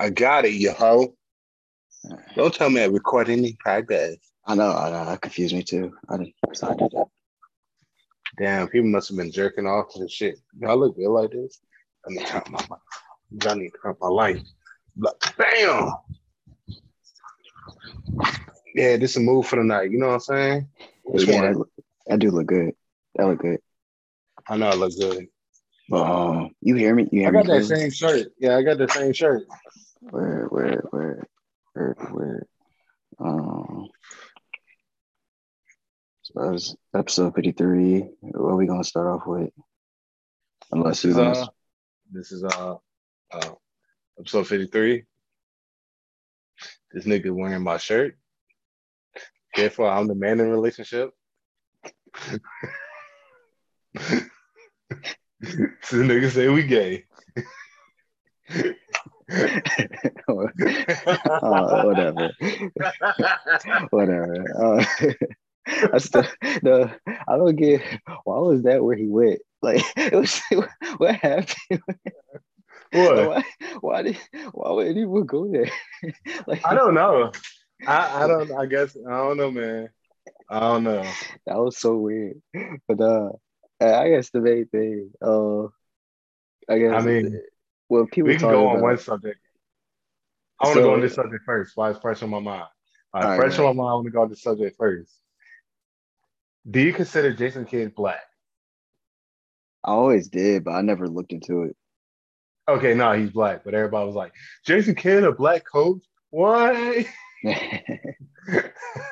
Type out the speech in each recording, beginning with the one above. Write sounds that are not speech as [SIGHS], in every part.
I got it, you hoe. Don't tell me I record any podcast. I know, I know, that confused me too. I didn't I did that. Damn, people must have been jerking off and shit. Y'all look good like this. I need to cut my I need to cut my life. Like, Bam! Yeah, this is a move for the night. You know what I'm saying? Which yeah, one? that, that do look good. That look good. I know I look good. Um, you hear me? You hear I got me? that same shirt. Yeah, I got the same shirt. Where, where, where, where, where? Um, so that was episode fifty-three. What are we gonna start off with? Unless This is uh this is uh uh episode 53. This nigga wearing my shirt. Therefore, I'm the man in relationship. [LAUGHS] so the nigga say we gay. [LAUGHS] uh, whatever, whatever. Uh, [LAUGHS] I still, the I don't get why was that where he went? Like [LAUGHS] it was what happened? What? Why, why did why would anyone go there? [LAUGHS] like I don't know. I, I don't I guess I don't know, man. I don't know. that was so weird. But uh I guess the main thing, uh I guess I mean, well people We can go on one subject. I want to So- go on this subject first. Why it's fresh on my mind? Right, fresh on my mind. I want to go on this subject first. Do you consider Jason Kidd black? I always did, but I never looked into it. Okay, no, he's black, but everybody was like, Jason Kidd, a black coach? What? [LAUGHS] [LAUGHS]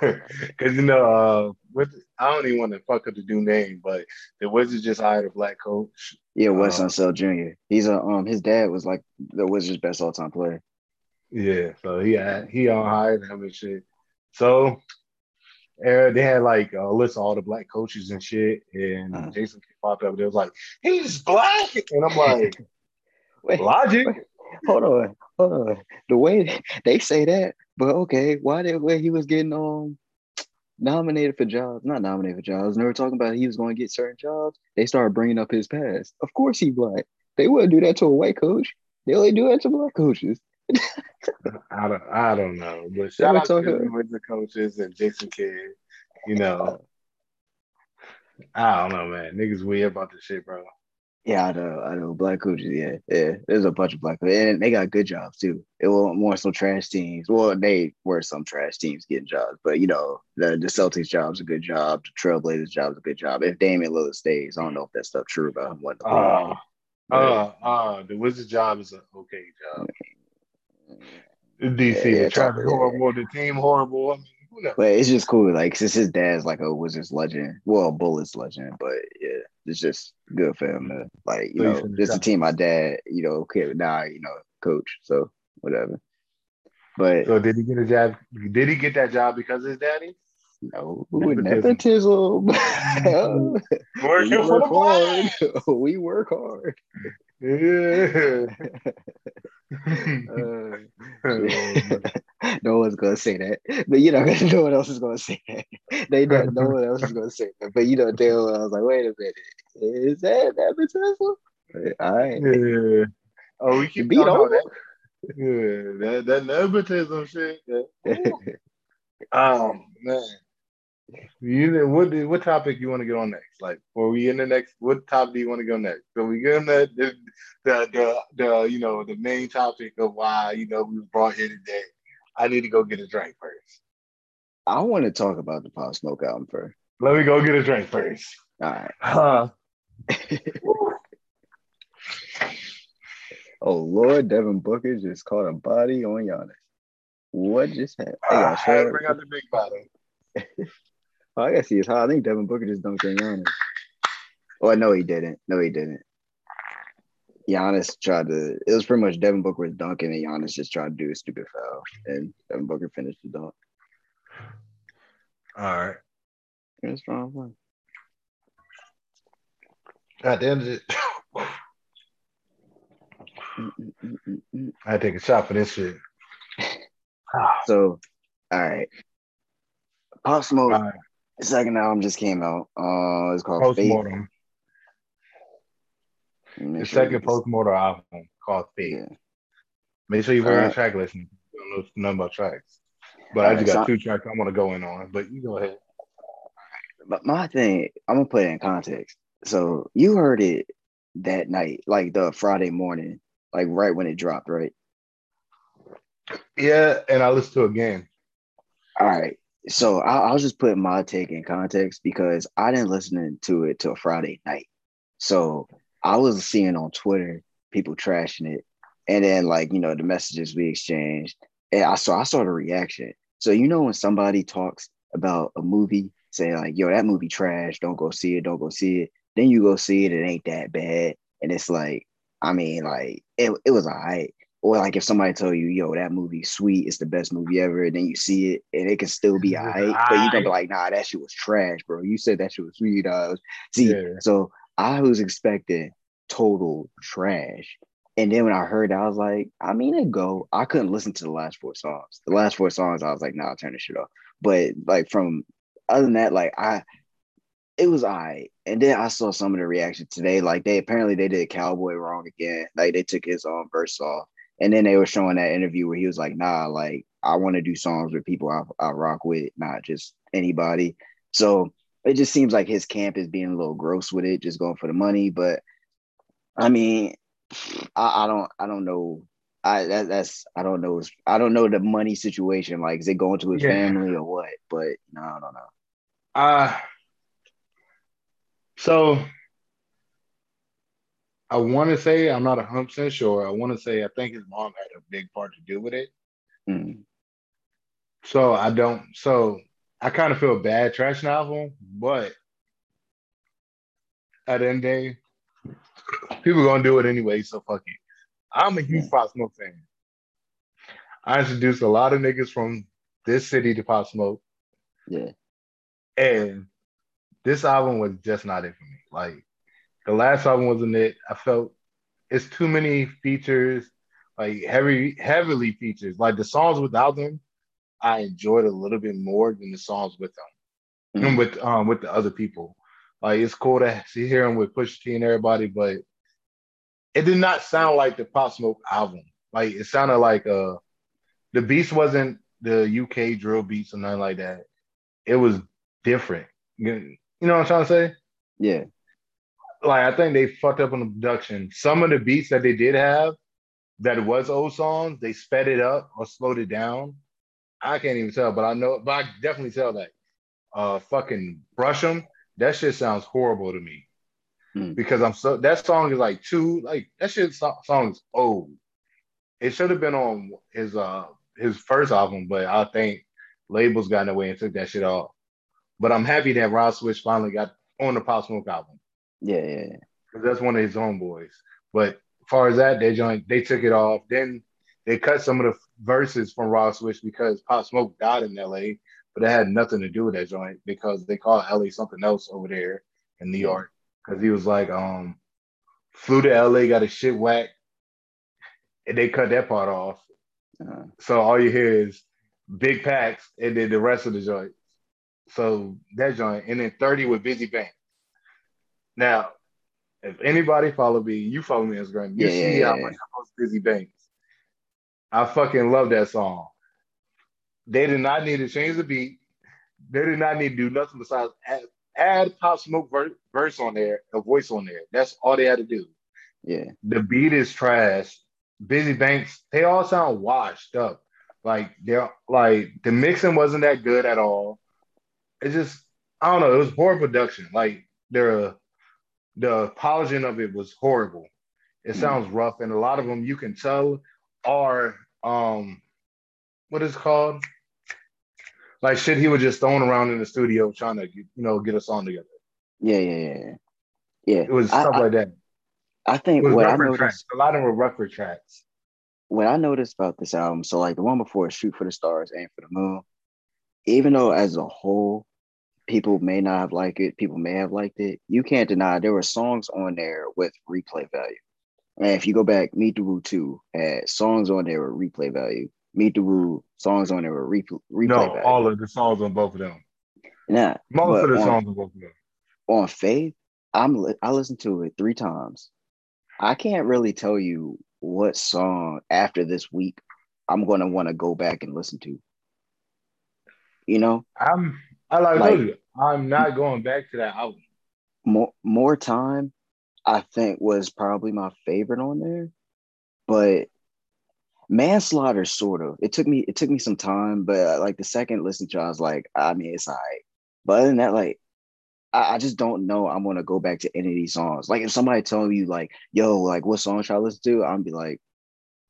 Because you know, uh, with I don't even want to fuck up the dude name, but the Wizards just hired a black coach. yeah, Wes Uh, Unseld Jr. He's a um his dad was like the Wizards best all time player. Yeah, so he had, he on hired him and shit. So uh, they had like a list of all the black coaches and shit, and Uh-huh. Jason popped up. They was like, he's black, and I'm like, [LAUGHS] Wait, logic. hold on, hold on. The way they say that, but okay, why did when he was getting um nominated for jobs, not nominated for jobs, and they were talking about he was going to get certain jobs. They started bringing up his past. Of course, he black. They wouldn't do that to a white coach. They only do that to black coaches. I don't, I don't know, but shout out to the coaches and Jason Kidd. You know, I don't know, man. Niggas weird about this shit, bro. Yeah, I know, I know. Black coaches, yeah, yeah. There's a bunch of black coaches, and they got good jobs too. It was more some trash teams. Well, they were some trash teams getting jobs, but you know, the the Celtics job's a good job. The Trailblazers job's a good job. If Damian Lillard stays, I don't know if that stuff true about him. What? Uh, uh, uh, the Wizards job is an okay job. DC, Yeah, the yeah, traffic horrible, the team horrible. I mean, who knows? but it's just cool, like since his dad's like a Wizards legend, well, a Bullets legend, but yeah, it's just good for him to like you know, finna this is a team my dad, you know, okay, now you know, coach, so whatever. But So did he get a job? Did he get that job because of his daddy? No, Nepotism. nepotism. [LAUGHS] [LAUGHS] [LAUGHS] we work hard. we work hard. Yeah. Uh, [LAUGHS] [LAUGHS] no one's gonna say that, but you know, [LAUGHS] no one else is gonna say that. They know no one else is gonna say that, but you know, damn well, I was like, wait a minute, is that nepotism? All right, yeah. Oh, we can Beat talking about over. that. Yeah, that, that nepotism shit. Yeah. Um, man. You what what topic you want to get on next? Like, before we in the next, what topic do you want to go next? So we get in the the, the the the you know the main topic of why you know we were brought here today. I need to go get a drink first. I want to talk about the Pop Smoke album first. Let me go get a drink first. All right. Huh? [LAUGHS] Oh Lord, Devin Booker just caught a body on Giannis. What just happened? They I got had to bring out the big bottle. [LAUGHS] Oh, I guess he is high. I think Devin Booker just dunked on Giannis. Oh, no, he didn't. No, he didn't. Giannis tried to. It was pretty much Devin Booker was dunking, and Giannis just tried to do a stupid foul, and Devin Booker finished the dunk. All right. Was strong play. At the end of it. I take a shot for this shit. So, all right. Pop Smoke, All right. Second album just came out. Uh, it's called. Postmortem. The second postmortem album called Faith. Yeah. Make sure you heard Alright. the track list. You don't know nothing about tracks. But I Alright, just got so- two tracks I want to go in on. But you go ahead. But my thing, I'm gonna put it in context. So you heard it that night, like the Friday morning, like right when it dropped, right? Yeah, and I listened to it again. All right. So I, I'll just put my take in context because I didn't listen to it till Friday night. So I was seeing on Twitter people trashing it, and then like you know the messages we exchanged, and I saw I saw the reaction. So you know when somebody talks about a movie, saying like, "Yo, that movie trash. Don't go see it. Don't go see it." Then you go see it, it ain't that bad, and it's like, I mean, like it, it was alright. Or like if somebody tell you, "Yo, that movie sweet. It's the best movie ever," and then you see it, and it can still be It alright, but you gonna be like, "Nah, that shit was trash, bro. You said that shit was sweet." Uh, see, Yeah. so I was expecting total trash. And then when I heard that, I was like, I mean, it go. I couldn't listen to the last four songs. The last four songs, I was like, nah, I'll turn this shit off. But like from other than that, like I it was I. And then I saw some of the reaction today. Like they apparently they did Cowboy wrong again. Like they took his own verse off. And then they were showing that interview where he was like, nah, like I want to do songs with people I, I rock with, not just anybody. So it just seems like his camp is being a little gross with it, just going for the money. But I mean, I, I don't I don't know. I that, that's I don't know. I don't know the money situation. Like, is it going to his Yeah. family or what? But no, I don't know. Uh so I want to say I'm not a hundred percent sure. I want to say I think his mom had a big part to do with it. Mm, So I don't. So I kind of feel bad trashing the album, but at the end of the day, people gonna do it anyway. So fuck it. I'm a huge. Pop Smoke fan. I introduced a lot of niggas from this city to Pop Smoke, yeah, and this album was just not it for me. Like the last album wasn't it. I felt it's too many features, like heavy, heavily features. Like the songs without them, I enjoyed a little bit more than the songs with them, Mhm. and with um with the other people. Like it's cool to see hear him with Pusha T and everybody, but it did not sound like the Pop Smoke album. Like it sounded like uh the beats wasn't the UK drill beats or nothing like that. It was different. You know what I'm trying to say? yeah, like I think they fucked up on the production. Some of the beats that they did have that was old songs, they sped it up or slowed it down. I can't even tell, but I know, but I definitely tell that. Uh, fucking Brush 'em. That shit sounds horrible to me Hmm. because I'm so that song is like two like that shit so- song is old. It should have been on his uh his first album, but I think labels got in the way and took that shit off. But I'm happy that Rah Swish finally got on the Pop Smoke album yeah, yeah, yeah. because that's one of his homeboys. But as far as that, they joined, they took it off. Then they cut some of the verses from Rah Swish because Pop Smoke died in LA, but it had nothing to do with that joint because they called LA something else over there in New York. Because he was like, um, flew to LA, got his shit whacked, and they cut that part off. Uh, So all you hear is big packs and then the rest of the joint. So that joint, and then 30 with Bizzy Bank. Now, if anybody follow me, you follow me on Instagram, you Yeah, see yeah, how much I post Bizzy Banks. I fucking love that song. They did not need to change the beat. They did not need to do nothing besides add, add Pop Smoke ver- verse on there, a voice on there. That's all they had to do. yeah, The beat is trash. Bizzy Banks, they all sound washed up. Like they're like the mixing wasn't that good at all. It just I don't know. It was poor production. Like the the polishing of it was horrible. It Mm. sounds rough, and a lot of them you can tell are um what is it called like shit he was just throwing around in the studio trying to you know get a song together. yeah, yeah, yeah, yeah. It was I, stuff I, like that. I think what I noticed tracks. A lot of them were rougher tracks. what I noticed about this album, so like the one before Shoot for the Stars, Aim for the Moon, even though as a whole, people may not have liked it, people may have liked it, you can't deny there were songs on there with replay value. And if you go back, Meet the Woo 2 had songs on there with replay value. Meet the Woo songs on there with re- replay No, value. all of the songs on both of them. Nah, Most of the on- songs on both of them. on Faith, I'm li- I listened to it three times. I can't really tell you what song after this week I'm gonna want to go back and listen to. You know, I'm I like, like I'm not going back to that album. More more time, I think was probably my favorite on there, but manslaughter sort of. It took me it took me some time, but uh, like the second listen to, I was like, I mean, it's alright. But other than that, like I, I, just don't know I'm gonna go back to any of these songs. Like if somebody told you like, yo, like what song should I listen to? I'm be like,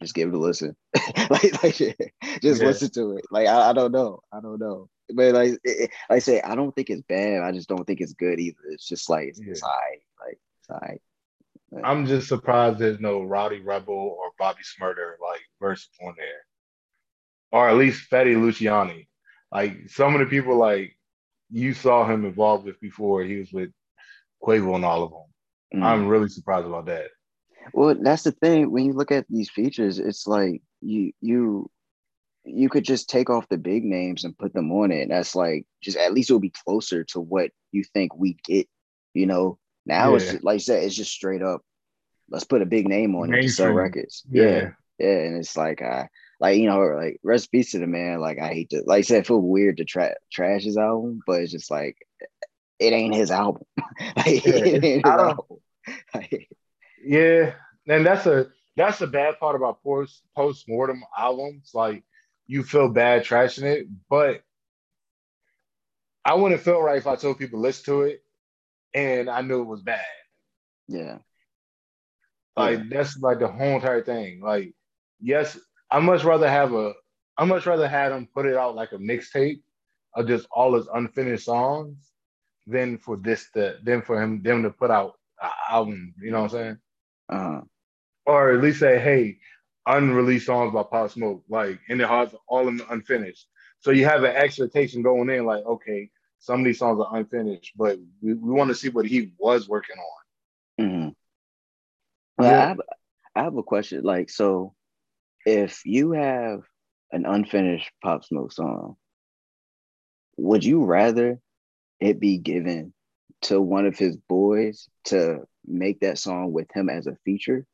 just give it a listen. [LAUGHS] like, like [LAUGHS] just yeah. listen to it. Like I, I, don't know. I don't know. But like, it, like I say, I don't think it's bad. I just don't think it's good either. It's just like it's, yeah. it's high. Like it's high. I'm just surprised there's no Rowdy Rebel or Bobby Shmurda like verse on there, or at least Fetty Luciano. Like some of the people like you saw him involved with before. He was with Quavo and all of them. Mm. I'm really surprised about that. Well, that's the thing. When you look at these features, it's like you you you could just take off the big names and put them on it. That's like just at least it'll be closer to what you think we get. You know, now yeah. it's just, like I said, it's just straight up. Let's put a big name on Mainstream. it to sell records. Yeah. yeah, yeah, and it's like I like you know like rest peace to the man. Like I hate to like I said, feel weird to tra- trash his album, but it's just like it ain't his album. [LAUGHS] like, yeah. ain't his album. [LAUGHS] like, yeah, and that's a that's the bad part about post post mortem albums. Like you feel bad trashing it, but I wouldn't feel right if I told people listen to it and I knew it was bad. Yeah. Like yeah. that's like the whole entire thing. Like, yes, I much rather have a I much rather have him put it out like a mixtape of just all his unfinished songs than for this to than for him them to put out an album. You know what I'm saying? Uh-huh. Or at least say, hey, unreleased songs by Pop Smoke, like, in it has all of them unfinished. So you have an expectation going in, like, okay, some of these songs are unfinished, but we, we want to see what he was working on. Mm-hmm. Well, yeah. I, have, I have a question. Like, so if you have an unfinished Pop Smoke song, would you rather it be given to one of his boys to make that song with him as a feature?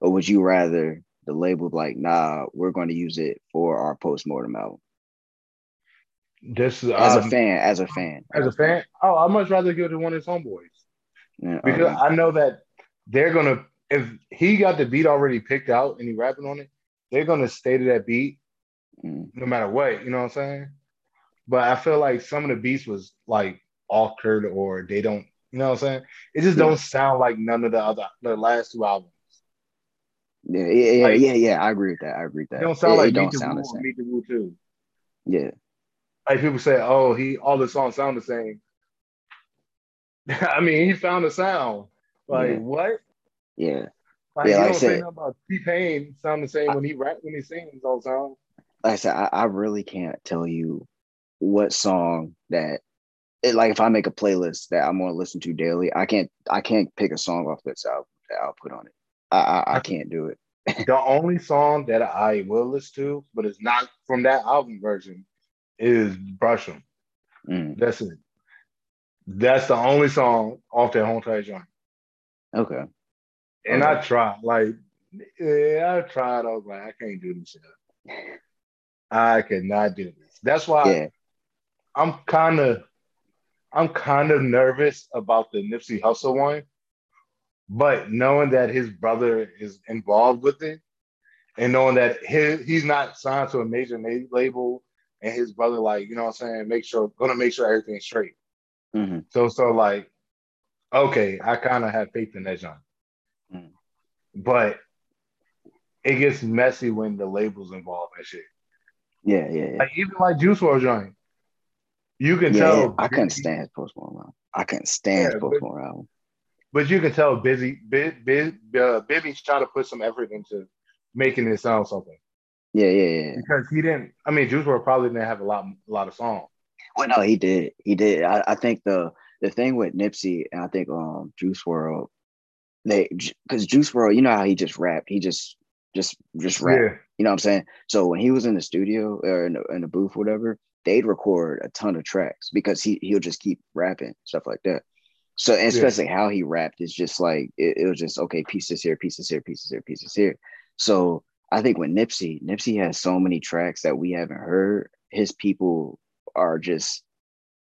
Or would you rather the label like, nah, we're going to use it for our postmortem album? This as um, a fan, as a fan, as a fan. Oh, I'd much rather give it to one of his homeboys yeah, because okay. I know that they're gonna. If he got the beat already picked out and he rapping on it, they're gonna stay to that beat mm. no matter what. You know what I'm saying? But I feel like some of the beats was like altered or they don't. You know what I'm saying? It just yeah. don't sound like none of the other the last two albums. Yeah, yeah, yeah, like, yeah, yeah. I agree with that. I agree with that. It don't sound it, like it don't sound the same. Meet the too. Yeah. Like people say, oh, he all the songs sound the same. [LAUGHS] I mean, he found a sound. Like yeah. what? Yeah. Like, yeah, like don't I said, say about T Pain sound the same I, when he rap when he sings all the time. Like I said, I, I really can't tell you what song that it, like if I make a playlist that I'm gonna listen to daily, I can't I can't pick a song off this album that I'll put on it. I, I, I can't do it. the only song that I will listen to, but it's not from that album version, is Brush 'em. Mm. That's it. That's the only song off that whole entire joint. Okay. And okay. I tried, like, yeah, I tried. I was like, I can't do this shit. I cannot do this. That's why yeah. I'm kind of, I'm kind of nervous about the Nipsey Hussle one but knowing that his brother is involved with it, and knowing that his, he's not signed to a major label, and his brother, like you know, what I'm saying, make sure gonna make sure everything's straight. Mm-hmm. So, so like, okay, I kind of have faith in that John, mm. but it gets messy when the labels involved and shit. Yeah, yeah, yeah. Like even like Juice WRLD joint, you can yeah, tell. Yeah. I couldn't stand his post album. I couldn't stand yeah, his post album. But you can tell Busy, Biz, Biz, uh, Bibby's trying to put some effort into making it sound something. Yeah, yeah, yeah. Because he didn't. I mean, Juice WRLD probably didn't have a lot, a lot of songs. Well, no, he did. He did. I, I think the the thing with Nipsey and I think um Juice WRLD, they because Juice WRLD, you know how he just rapped. He just just just rap. Yeah. You know what I'm saying? So when he was in the studio or in the, in the booth, whatever, they'd record a ton of tracks because he he'll just keep rapping stuff like that. So especially yeah. how he rapped is just like it, it, was just okay, pieces here, pieces here, pieces here, pieces here. So I think with Nipsey, Nipsey has so many tracks that we haven't heard. His people are just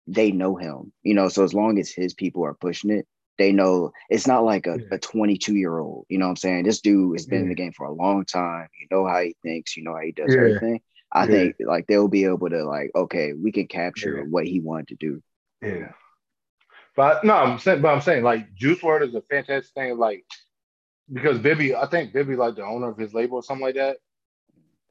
they know him, you know. So as long as his people are pushing it, they know it's not like a, a 22 year old. You know what I'm saying? This dude has been yeah. in the game for a long time. You know how he thinks. You know how he does yeah. everything. I yeah. think like they'll be able to like, okay, we can capture what he wanted to do. Yeah. But no, I'm saying, but I'm saying like Juice WRLD is a fantastic thing. Like because Bibby, I think Bibby like the owner of his label or something like that,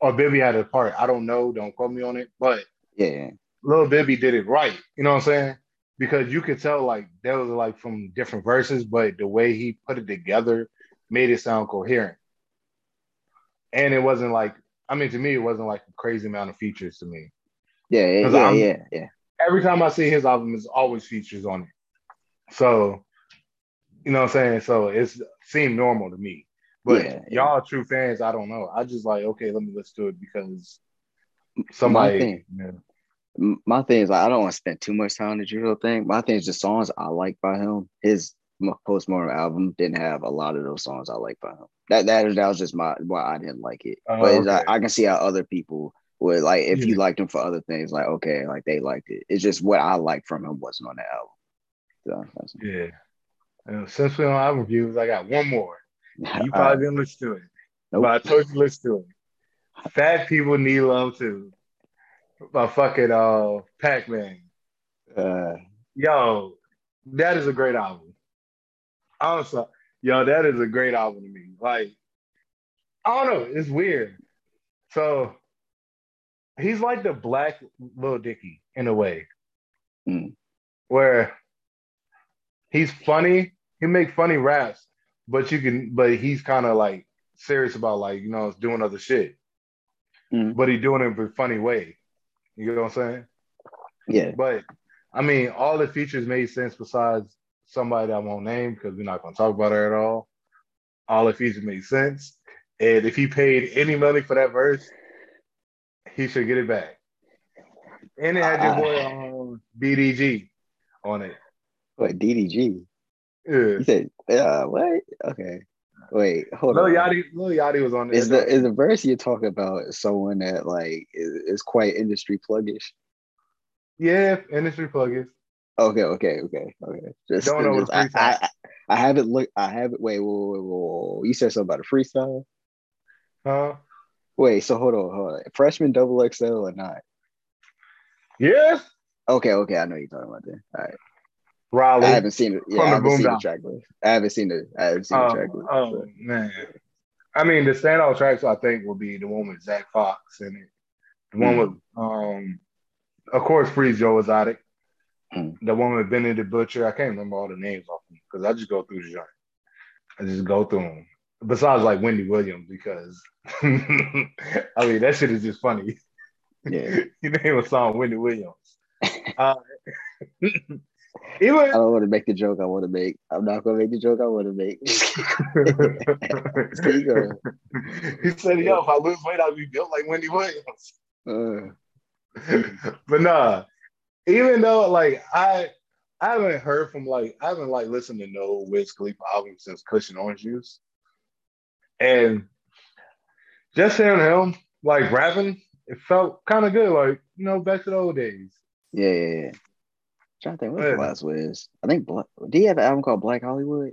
or Bibby had a part. I don't know. Don't quote me on it. But yeah, little Bibby did it right. You know what I'm saying? Because you could tell like there was like from different verses, but the way he put it together made it sound coherent. And it wasn't like I mean to me it wasn't like a crazy amount of features to me. Yeah, yeah, yeah, yeah, yeah. Every time I see his album, there's always features on it. So, you know what I'm saying? So it's seemed normal to me. But yeah, y'all true fans, I don't know. I just like, okay, let me listen to it because somebody. My thing, yeah. my thing is, like, I don't want to spend too much time on the Drill thing. My thing is the songs I like by him. His postmortem album didn't have a lot of those songs I like by him. That that, that was just my why I didn't like it. Uh, but okay. I, I, can see how other people would like if yeah. you liked him for other things, like okay, like they liked it. It's just what I liked from him wasn't on the album. So, yeah. And since we're on album reviews, I got one more. You [LAUGHS] probably didn't listen to it. Nope. But I told you to listen to it. Fat people need love too. By fucking uh Pac-Man. Uh, yo, that is a great album. Honestly, yo, that is a great album to me. Like, I don't know, it's weird. So he's like the black Lil Dicky in a way. Mm. Where he's funny. He make funny raps, but you can, but he's kind of like serious about like you know doing other shit. Mm. But he doing it in a funny way. You know what I'm saying? Yeah. But I mean, all the features made sense besides somebody I won't name because we're not gonna talk about her at all. All the features made sense. And if he paid any money for that verse, he should get it back. And it had your boy on DDG on it. What DDG? Yeah. You said, uh, what? Okay. Wait, hold Lil on. Yachty, Lil Yachty was on there. Is the is the verse you're talking about someone that like is, is quite industry pluggish? Yeah, industry pluggish. Okay, okay, okay, okay. Just, Don't know just I, I, I, haven't looked. I haven't. Wait, whoa, whoa, whoa, You said something about a freestyle. Huh? Wait. So hold on, hold on. Freshman double XL or not? Yeah. Okay, okay. I know you're talking about that. All right. Raleigh. I haven't seen it. Yeah, I haven't seen the track list. I haven't seen it. I haven't seen the oh, track list. Oh so. man. I mean, the standout tracks I think will be the one with Zack Fox in it. The one mm. with um of course Free Joe Exotic. Mm. The one with Benny the Butcher. I can't remember all the names off them because I just go through the joint. I just go through them. Besides like Wendy Williams, because [LAUGHS] I mean that shit is just funny. Yeah. [LAUGHS] you name a song Wendy Williams. [LAUGHS] Uh, Even, I don't want to make the joke I want to make. I'm not going to make the joke I want to make. [LAUGHS] he said, "Yo, if I lose weight, I'll be built like Wendy Williams." Uh. but nah, even though like I, I haven't heard from like I haven't like listened to no Wiz Khalifa album since Kush and Orange Juice, and just hearing him like rapping, it felt kind of good, like you know, back to the old days. Yeah, yeah, yeah trying to think what the last was. I think Black, do you have an album called Blacc Hollywood?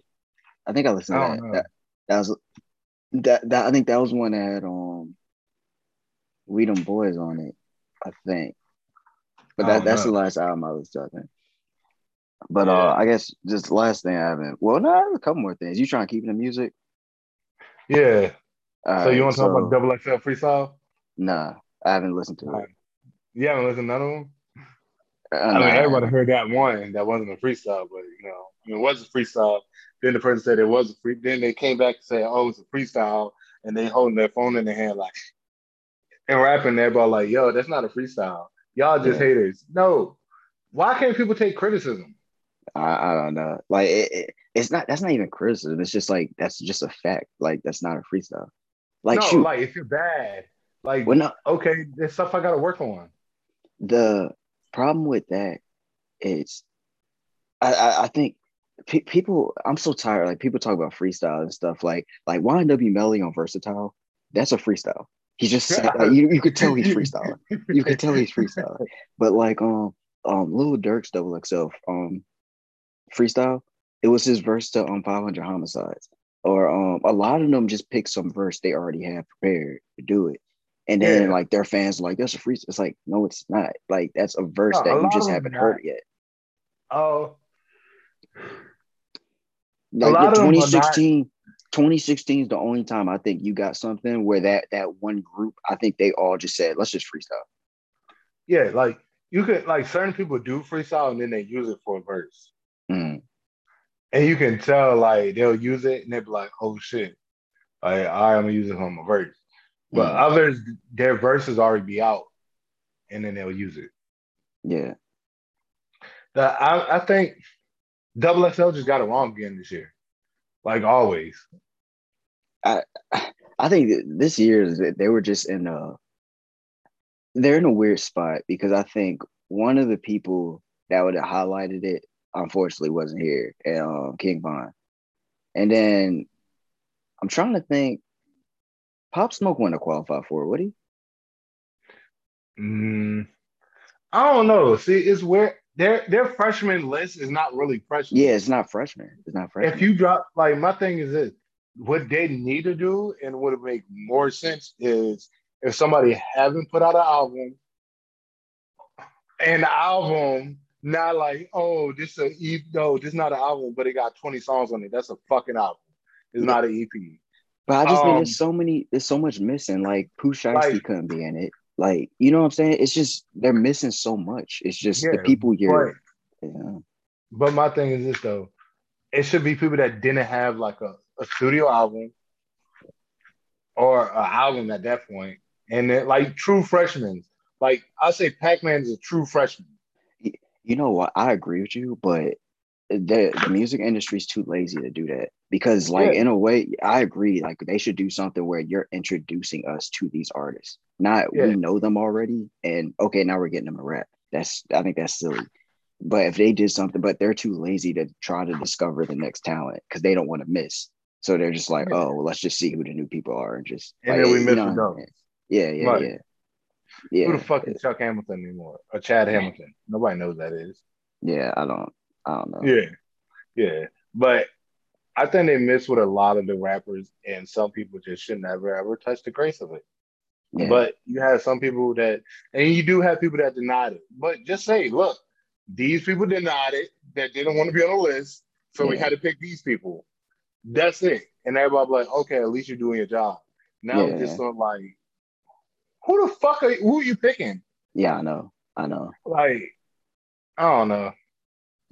I think I listened to I that. that. that. was that, that I think that was one that had um We Dem Boyz on it, I think. But that, that's know. the last album I was talking. But yeah. uh I guess just the last thing I haven't well no a couple more things. You trying to keep the music? Yeah. All so right, you want to so, talk about double XL freestyle? Nah, I haven't listened to it. You haven't listened to none of them? I mean, everybody heard that one. That wasn't a freestyle, but you know, I mean, it was a freestyle. Then the person said it was a free. Then they came back and said, "Oh, it's a freestyle," and they holding their phone in their hand like and rapping. Everybody like, "Yo, that's not a freestyle. Y'all just yeah. haters." No, why can't people take criticism? I, I don't know. Like it, it, it's not. That's not even criticism. It's just like that's just a fact. Like that's not a freestyle. Like no, shoot. like if you're bad, like well, no, okay, there's stuff I got to work on. The problem with that is I, I, I think people I'm so tired. Like people talk about freestyle and stuff. Like like YNW Melly on Versatile. that's a freestyle. he just like, you, you could tell he's freestyling. You could tell he's freestyling. But like um um Lil Durk's double XL um freestyle, it was his verse to um 500 homicides. Or um a lot of them just pick some verse they already have prepared to do it. And then Yeah. like their fans are like, that's a freestyle. It's like, no, it's not. Like that's a verse No, that you just haven't heard yet. Oh, Like lot the of them are not- 2016, 2016 is the only time I think you got something where that that one group, I think they all just said, let's just freestyle. yeah, like you could like certain people do freestyle and then they use it for a verse. Mm, And you can tell like they'll use it and they'll be like, oh shit. Like I'm gonna use it on my verse. But mm, others, their verses already be out and then they'll use it. yeah. The, I, I think Double XL just got it wrong again this year. Like always. I I think this year they were just in a they're in a weird spot because I think one of the people that would have highlighted it unfortunately wasn't here, um, King Von. And then I'm trying to think. Pop Smoke wouldn't have qualified for it, would he? Mm, I don't know. See, it's where their their freshman list is not really freshman. Yeah, it's not freshman. It's not freshman. If you drop like my thing is this, what they need to do and what would make more sense is if somebody haven't put out an album, and the album not like oh this a EP no this not an album but it got 20 songs on it that's a fucking album it's not an EP But I just think Um, there's so many, there's so much missing. Like Pooh Shiesty Like- couldn't be in it. Like, you know what I'm saying? It's just they're missing so much. It's just the people you're but yeah. but my thing is this though it should be people that didn't have like a, a studio album or an album at that point and then like true freshmen like I say Pac-Man is a true freshman You know what? I agree with you, but the the music industry is too lazy to do that because, like, Yeah. in a way, I agree. Like, they should do something where you're introducing us to these artists. Not Yeah. we know them already, and okay, now we're getting them a rap. That's I think that's silly. But if they did something, but they're too lazy to try to discover the next talent because they don't want to miss. So they're just like, oh, well, let's just see who the new people are and just And like, then we you miss know, the dope. Yeah, yeah, Right. yeah. Yeah. who the fuck is Chuck Hamilton anymore or Chad Hamilton nobody knows that is Yeah, I don't I don't know. Yeah, yeah. But I think they miss with a lot of the rappers, and some people just should never ever touch the grace of it. Yeah. But you have some people that, and you do have people that denied it. But just say, look, these people denied it that didn't want to be on the list, so we had to pick these people. That's it. And everybody like, okay, at least you're doing your job. Now Yeah. just sort of like, who the fuck are you, who are you picking? yeah, I know. I know. Like, I don't know.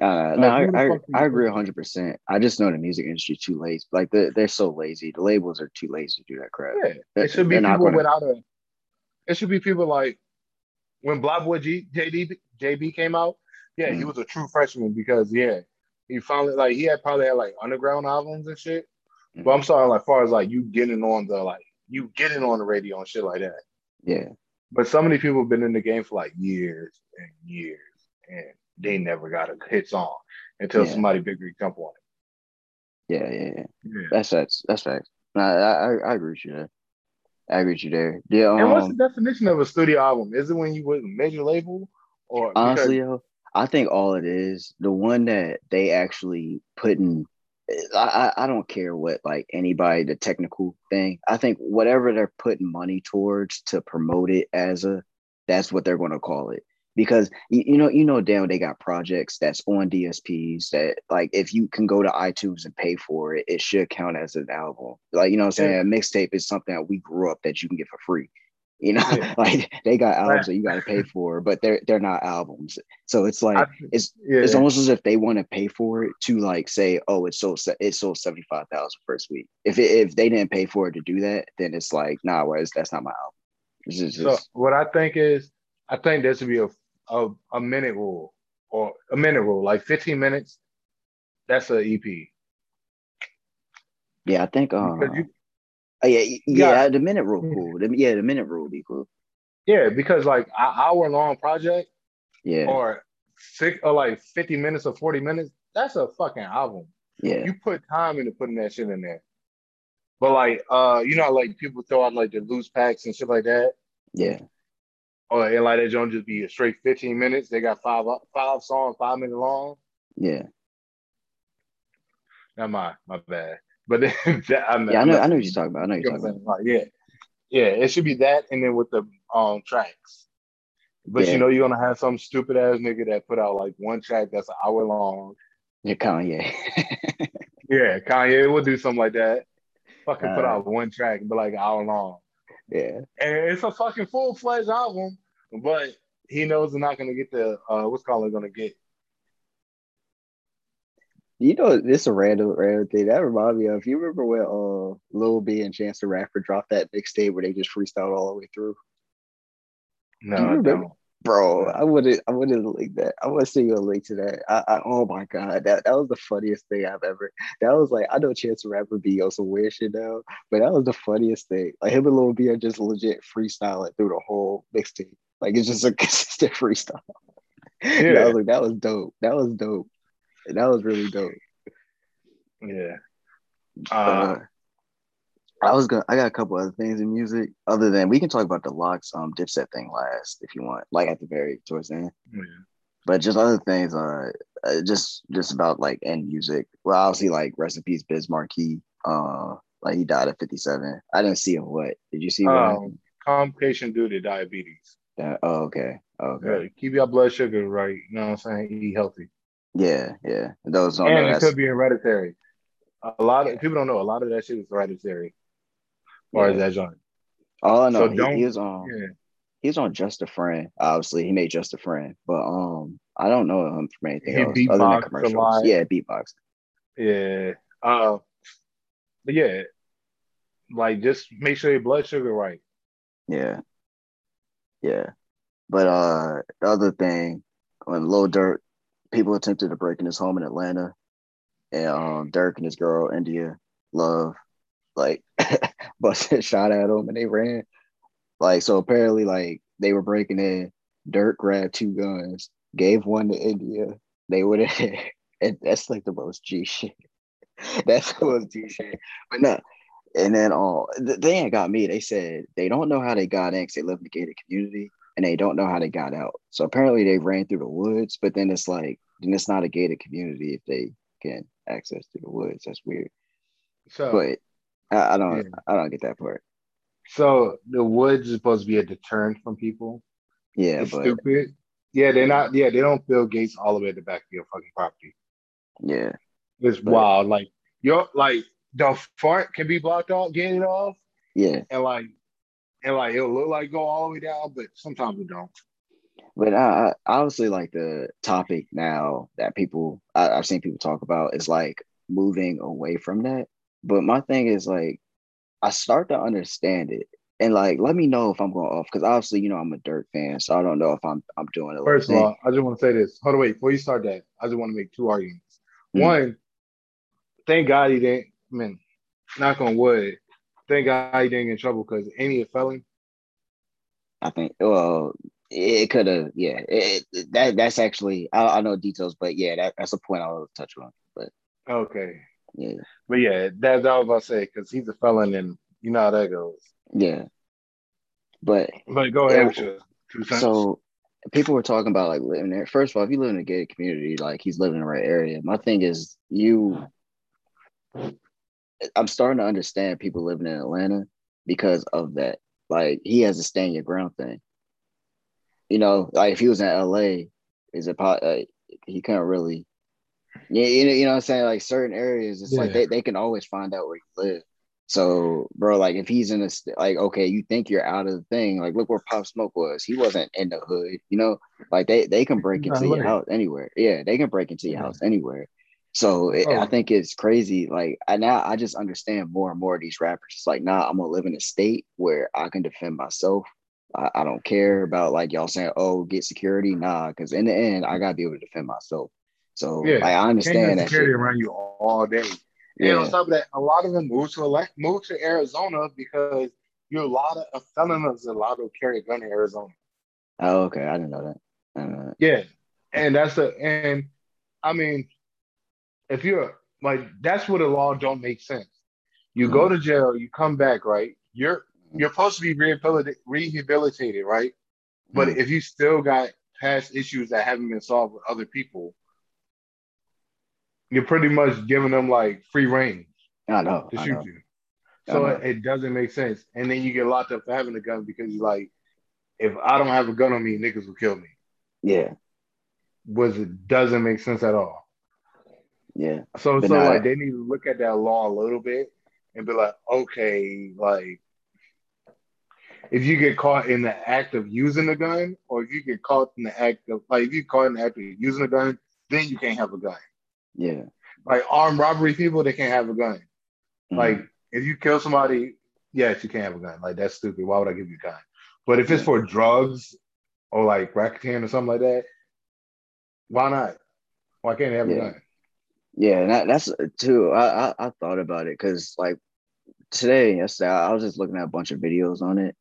Uh, Like, no, I, I, fuck are you I agree picking? hundred percent. I just know the music industry too lazy. Like they're, they're so lazy. The labels are too lazy to do that crap. Yeah, They're- it should be people gonna- without a. It should be people like when Black Boy G JD JB came out. Yeah, he Mhm. was a true freshman because yeah, he finally like he had probably had like underground albums and shit. Mm-hmm. But I'm sorry, like far as like you getting on the like you getting on the radio and shit like that. Yeah, But so many people have been in the game for like years and years, and they never got a hit song until Yeah. somebody bigger jump on yeah, yeah, yeah. it. Yeah. That's facts. That's facts. No, I, I, I agree with you there. I agree with you there. Yeah. and what's the Um, definition of a studio album? Is it when you with a major label or because- honestly, yo, I think all it is the one that they actually put in. I, I I don't care what like anybody the technical thing. I think whatever they're putting money towards to promote it as a, that's what they're going to call it. Because you, you know you know damn they got projects that's on DSPs that like if you can go to iTunes and pay for it, it should count as an album. Like you know what I'm saying? Yeah. A mixtape is something that we grew up that you can get for free. You know, Yeah. [LAUGHS] like they got albums Right. that you got to pay for, but they're they're not albums. So it's like I- it's yeah. it's almost as if they want to pay for it to like say, oh, it sold it sold seventy five thousand first week. If it, if they didn't pay for it to do that, then it's like nah, whereas that's not my album. Just, So what I think is, I think there should be a, a a minute rule or a minute rule, like 15 minutes. That's an EP. yeah, I think uh, you, oh, yeah yeah, Yeah. the minute rule cool. The- yeah, the minute rule would be cool. yeah, because like an hour long project Yeah, or six or like 50 minutes or 40 minutes, that's a fucking album. yeah, You put time into putting that shit in there. But like, uh, you know, like people throw out like the loose packs and shit like that. Yeah. Or and like that don't just be a straight 15 minutes. They got five five songs, five minutes long. Yeah. Not my my bad. But then [LAUGHS] that, I'm, Yeah, I know I know what you're talking about. I know you're talking about. Yeah, yeah. It should be that, and then with the um tracks. But Yeah. you know, you're gonna have some stupid ass nigga that put out like one track that's an hour long. Yeah, Kanye. [LAUGHS] Yeah, Kanye will do something like that. Fucking put Uh, out one track and be like an hour long. yeah. And it's a fucking full fledged album, but he knows they're not gonna get the uh what's called gonna get. You know, this is a random random thing that reminds me of. If You remember when uh Lil B and Chance the Rapper dropped that mixtape where they just freestyled all the way through? No, Do you I remember? don't. Bro, I wouldn't I wouldn't link that. I want to send you a link to that. I, I oh my god, that that was the funniest thing I've ever. That was like I know Chance the Rapper be on some weird shit now, but that was the funniest thing. Like him and Lil B are just legit freestyling through the whole mixtape. Like it's just a [LAUGHS] consistent freestyle. Yeah. I was like, that was dope. That was dope. That was really dope. Yeah. Uh, Uh, I was gonna. I got a couple other things in music. Other than we can talk about the LOX, um, Dipset thing last if you want, like at the very towards the end. yeah. But just other things, uh, uh, just just about like end music. Well, obviously, like peace, Biz Markie. Uh, like he died at fifty seven. I didn't see him. What did you see? Um, complication due to diabetes. Uh, oh, okay, okay, Yeah, keep your blood sugar right. You know what I'm saying? Eat healthy. yeah, yeah. Those don't and know. it could be hereditary. A lot of people don't know. A lot of that shit is hereditary. As far as Yeah. that joint. all I know. so he, don't- he was on. Yeah. He was on Just a Friend. Obviously, he made Just a Friend, but um, I don't know him from anything He else other than commercials. Yeah, beatbox. Yeah. Uh, but yeah, like just make sure your blood sugar right. Yeah. Yeah. But uh the other thing, when Lil Durk, people attempted to break in his home in Atlanta, and um Durk and his girl India Love, like [LAUGHS] busted shot at him and they ran. Like so apparently like they were breaking in, Durk grabbed two guns, gave one to India. They would have [LAUGHS] and that's like the most G shit. [LAUGHS] That's the most G shit. But no, and then uh, they ain't got me. They said they don't know how they got in they live in the gated community and they don't know how they got out. So apparently they ran through the woods, but then it's like, then it's not a gated community if they can access through the woods. That's weird. So But I, I don't, Yeah. I don't get that part. so the woods is supposed to be a deterrent from people. Yeah, It's but stupid. Yeah, they're not. Yeah, they don't build gates all the way at the back of your fucking property. yeah, It's But- wild. Like your like the front can be blocked off, gated off, yeah. and like and like it'll look like go all the way down, but sometimes it don't. But I, I obviously like the topic now that people I, I've seen people talk about is like moving away from that. But my thing is like I start to understand it. And like let me know if I'm going off because obviously, you know, I'm a Durk fan, so I don't know if I'm I'm doing it. First of all, I just want to say this. Hold on, wait. Before you start that, I just want to make two arguments. Hmm. One, thank God he didn't. I mean, knock on wood. Thank God he didn't get in trouble because ain't he a felon? I think well it could have yeah it, it- that that's actually I, I know details but yeah that, that's a point I'll touch on but Okay, yeah but yeah, that's all I was about to say because he's a felon and you know how that goes. yeah but But go ahead with your. So people were talking about like living there. First of all, if you live in a gated community, like he's living in the right area. My thing is you I'm starting to understand people living in Atlanta because of that. Like he has a stand your ground thing. You know, like if he was in LA, is it uh, he couldn't really yeah, you know, you know what I'm saying? Like certain areas, it's like they, they can always find out where you live. So, bro, like if he's in a like, okay, you think you're out of the thing. Like, look where Pop Smoke was. He wasn't in the hood, you know. Like they they can break into your house anywhere. Yeah, they can break into your Yeah. house anywhere. So it, I Oh. think it's crazy. Like I now I just understand more and more of these rappers. It's like, nah, I'm gonna live in a state where I can defend myself. I, I don't care about like y'all saying, oh, get security. Nah, because in the end, I gotta be able to defend myself. So Yeah, like, I understand that security shit. around you all day. And Yeah. on top of that, a lot of them move to elect, move to Arizona because you're a lot of a felon is allowed to carry a gun in Arizona. Oh, okay. I didn't know that. I didn't know that. Yeah, and that's a and I mean, if you're like that's where the law don't make sense You go to jail, you come back, right? You're you're supposed to be rehabilitated, rehabilitated right? But Mm. if you still got past issues that haven't been solved with other people, you're pretty much giving them like free range I know. to I shoot know. you. So it, it doesn't make sense. And then you get locked up for having a gun because you're like, if I don't have a gun on me, niggas will kill me. Yeah. Was it doesn't make sense at all. Yeah. So But so now- like they need to look at that law a little bit and be like, okay, like if you get caught in the act of using a gun, or if you get caught in the act of like if you caught in the act of using a gun, then you can't have a gun. Yeah. Like armed robbery people, they can't have a gun. Mhm. Like if you kill somebody, yes, you can't have a gun. Like that's stupid. Why would I give you a gun? But if it's for drugs or like racketeering or something like that, why not? Why can't they have Yeah. a gun? Yeah, and that, that's uh, too. I, I I thought about it because like today, yesterday, I was just looking at a bunch of videos on it.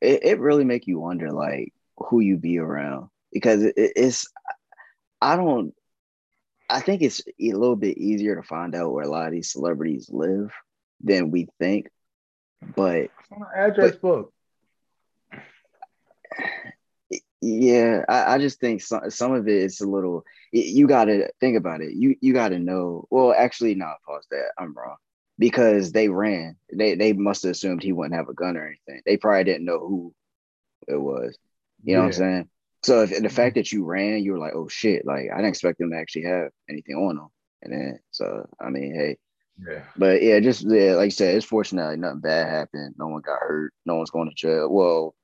It it really make you wonder like who you be around because it, it's. I don't. I think it's a little bit easier to find out where a lot of these celebrities live than we think, but It's on the address book. [SIGHS] yeah, I, I just think some some of it is a little. You got to think about it. You you got to know. Well, actually, no, pause that. I'm wrong because they ran. They they must have assumed he wouldn't have a gun or anything. They probably didn't know who it was. You know what I'm saying? So if the fact that you ran, you were like, oh shit, like I didn't expect them to actually have anything on them. And then so I mean, hey, Yeah. but yeah, just yeah, like you said, it's fortunate like, nothing bad happened. No one got hurt. No one's going to jail. Well,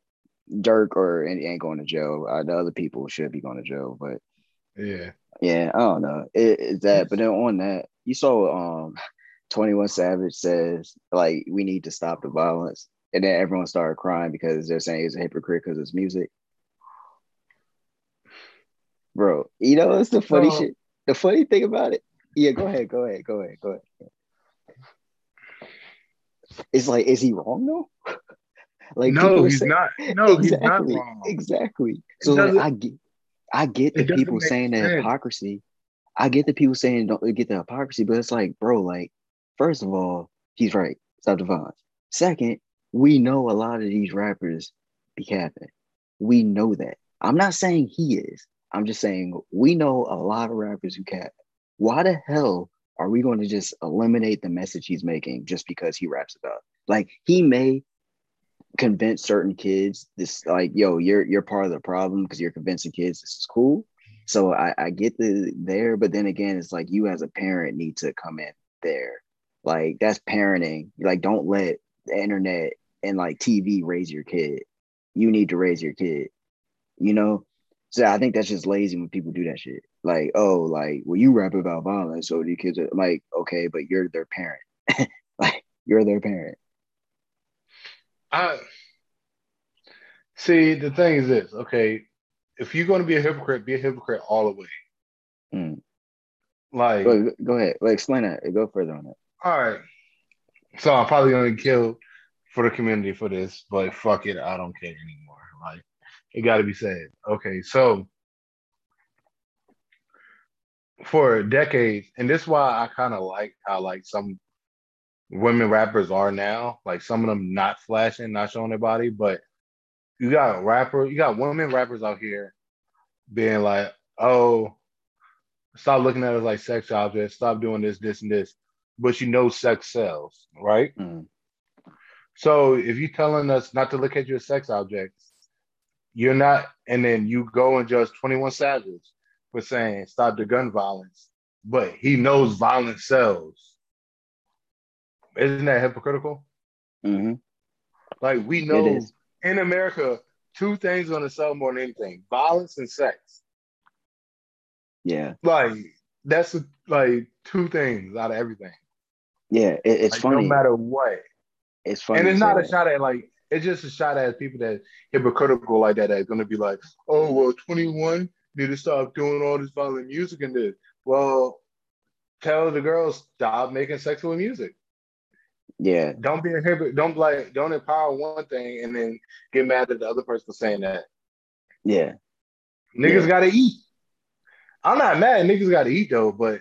Durk or any ain't going to jail. Uh, the other people should be going to jail. But Yeah. yeah, I don't know. It, it's that. But then on that, you saw um, Twenty One Savage says like we need to stop the violence, and then everyone started crying because they're saying he's a hypocrite because it's music. Bro, you know what's the funny So- shit? The funny thing about it, yeah. Go ahead, go ahead, go ahead, go ahead. It's like, is he wrong though? [LAUGHS] like no, he's say- not. No, [LAUGHS] he's not exactly, wrong. Exactly. So like, I get, I get the people saying the sense. hypocrisy. I get the people saying don't uh, get the hypocrisy, but it's like, bro, like, first of all, he's right. Stop the violence. Second, we know a lot of these rappers be capping. We know that. I'm not saying he is. I'm just saying we know a lot of rappers who cap. Why the hell are we going to just eliminate the message he's making just because he raps about? it? Like he may convince certain kids this like yo you're you're part of the problem because you're convincing kids this is cool. So I, I get the there but then again it's like you as a parent need to come in there. Like that's parenting. Like don't let the internet and like tv raise your kid. You need to raise your kid you know? So i think that's just lazy when people do that shit. Like oh like well you rap about violence so the kids are like okay but you're their parent. [LAUGHS] Like you're their parent I see. The thing is this. Okay, if you're going to be a hypocrite, be a hypocrite all the way. Mm. Like, go, go ahead Like explain that go further on it. all right. So I'm probably going to kill for the community for this, but fuck it, I don't care anymore. Like, it got to be said. Okay, so for decades, and this is why I kind of like how like some women rappers are now. Like some of them not flashing, not showing their body, but you got rapper, you got women rappers out here being like, oh, stop looking at us like sex objects, stop doing this, this, and this. But you know sex sells, right? Mm. So if you're telling us not to look at you as sex objects, you're not, and then you go and judge 21 Savage for saying stop the gun violence, but he knows violence sells. Isn't that hypocritical? hmm Like we know in America, two things gonna sell more than anything: violence and sex. Yeah, Like that's like two things out of everything. yeah. It, it's Like, funny. no matter what. it's funny. and it's not a that. shot at like it's just a shot at people that hypocritical like that that's gonna be like, oh well, 21 need to stop doing all this violent music and this. Well, tell the girls stop making sexual music. Yeah, Don't be a hypocrite. Don't like don't empower one thing and then get mad at the other person for saying that. yeah, Niggas Yeah. gotta eat. I'm not mad. Niggas gotta eat though, but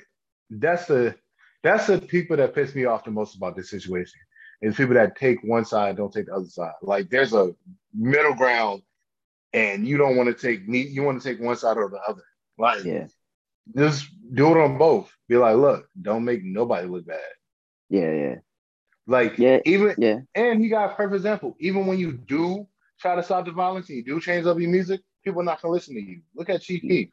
that's the that's the people that piss me off the most about this situation. Is people that take one side, don't take the other side. Like there's a middle ground, and you don't want to take me. You want to take one side or the other. Like Yeah. just do it on both. Be like, look, don't make nobody look bad. Yeah, yeah. Like Yeah, even Yeah. and he got a perfect example. Even when you do try to stop the violence and you do change up your music, people are not gonna listen to you. Look at Chief Keef.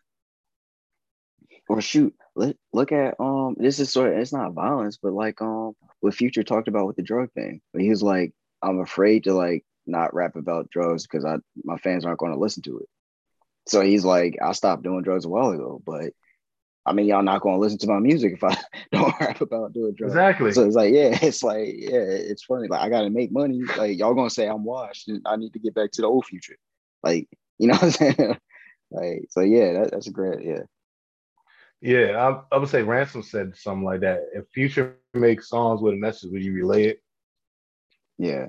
Or shoot, look look at um this is sort of it's not violence, but like um what Future talked about with the drug thing. But he was like, I'm afraid to like not rap about drugs because I my fans aren't gonna listen to it. So he's like, I stopped doing drugs a while ago, but I mean y'all not gonna listen to my music if I [LAUGHS] don't rap about doing drugs. Exactly. So it's like, yeah, [LAUGHS] it's like, yeah, it's funny. Like I gotta make money. Like y'all gonna say I'm washed and I need to get back to the old future. Like, you know [LAUGHS] what I'm saying? like, so yeah, that, that's a great, yeah. Yeah, I, I would say Ransom said something like that. If Future makes songs with a message, would you relay it? Yeah.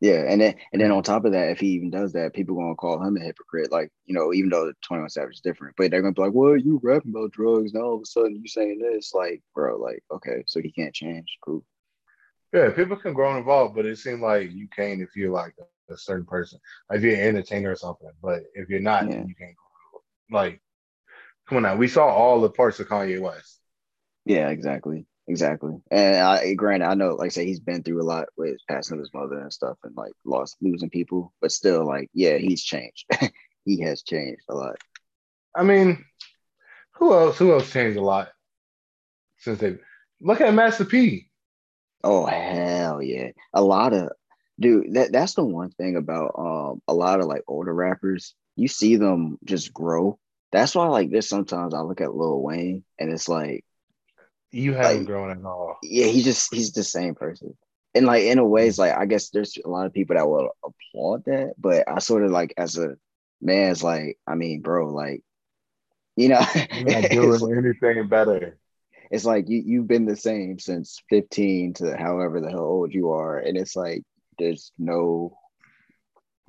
Yeah. And then and then mm-hmm. on top of that, if he even does that, people gonna call him a hypocrite. Like, you know, even though 21 Savage is different, but they're gonna be like, Well, you rapping about drugs, now all of a sudden you saying this. Like, bro, like, okay, so he can't change. Cool. Yeah, people can grow involved, but it seems like you can't if you're like a, a certain person, like if you're an entertainer or something. But if you're not, Yeah. you can't. Like, come on now, we saw all the parts of Kanye West. Yeah, exactly. Exactly. And I granted, I know, like I say, he's been through a lot with passing of his mother and stuff and like lost losing people, but still, like, yeah, he's changed. [LAUGHS] he has changed a lot. I mean, who else? Who else changed a lot since they look at Master P? Oh hell yeah. A lot of dude, that that's the one thing about um a lot of like older rappers. You see them just grow. That's why like this sometimes I look at Lil Wayne and it's like, You haven't Like- grown at all. yeah, he just he's the same person. And like in a way, it's like I guess there's a lot of people that will applaud that, but I sort of like as a man, it's like, I mean, bro, like, you know, You're not [LAUGHS] doing anything better. it's like you you've been the same since 15 to however the hell old you are, and it's like there's no.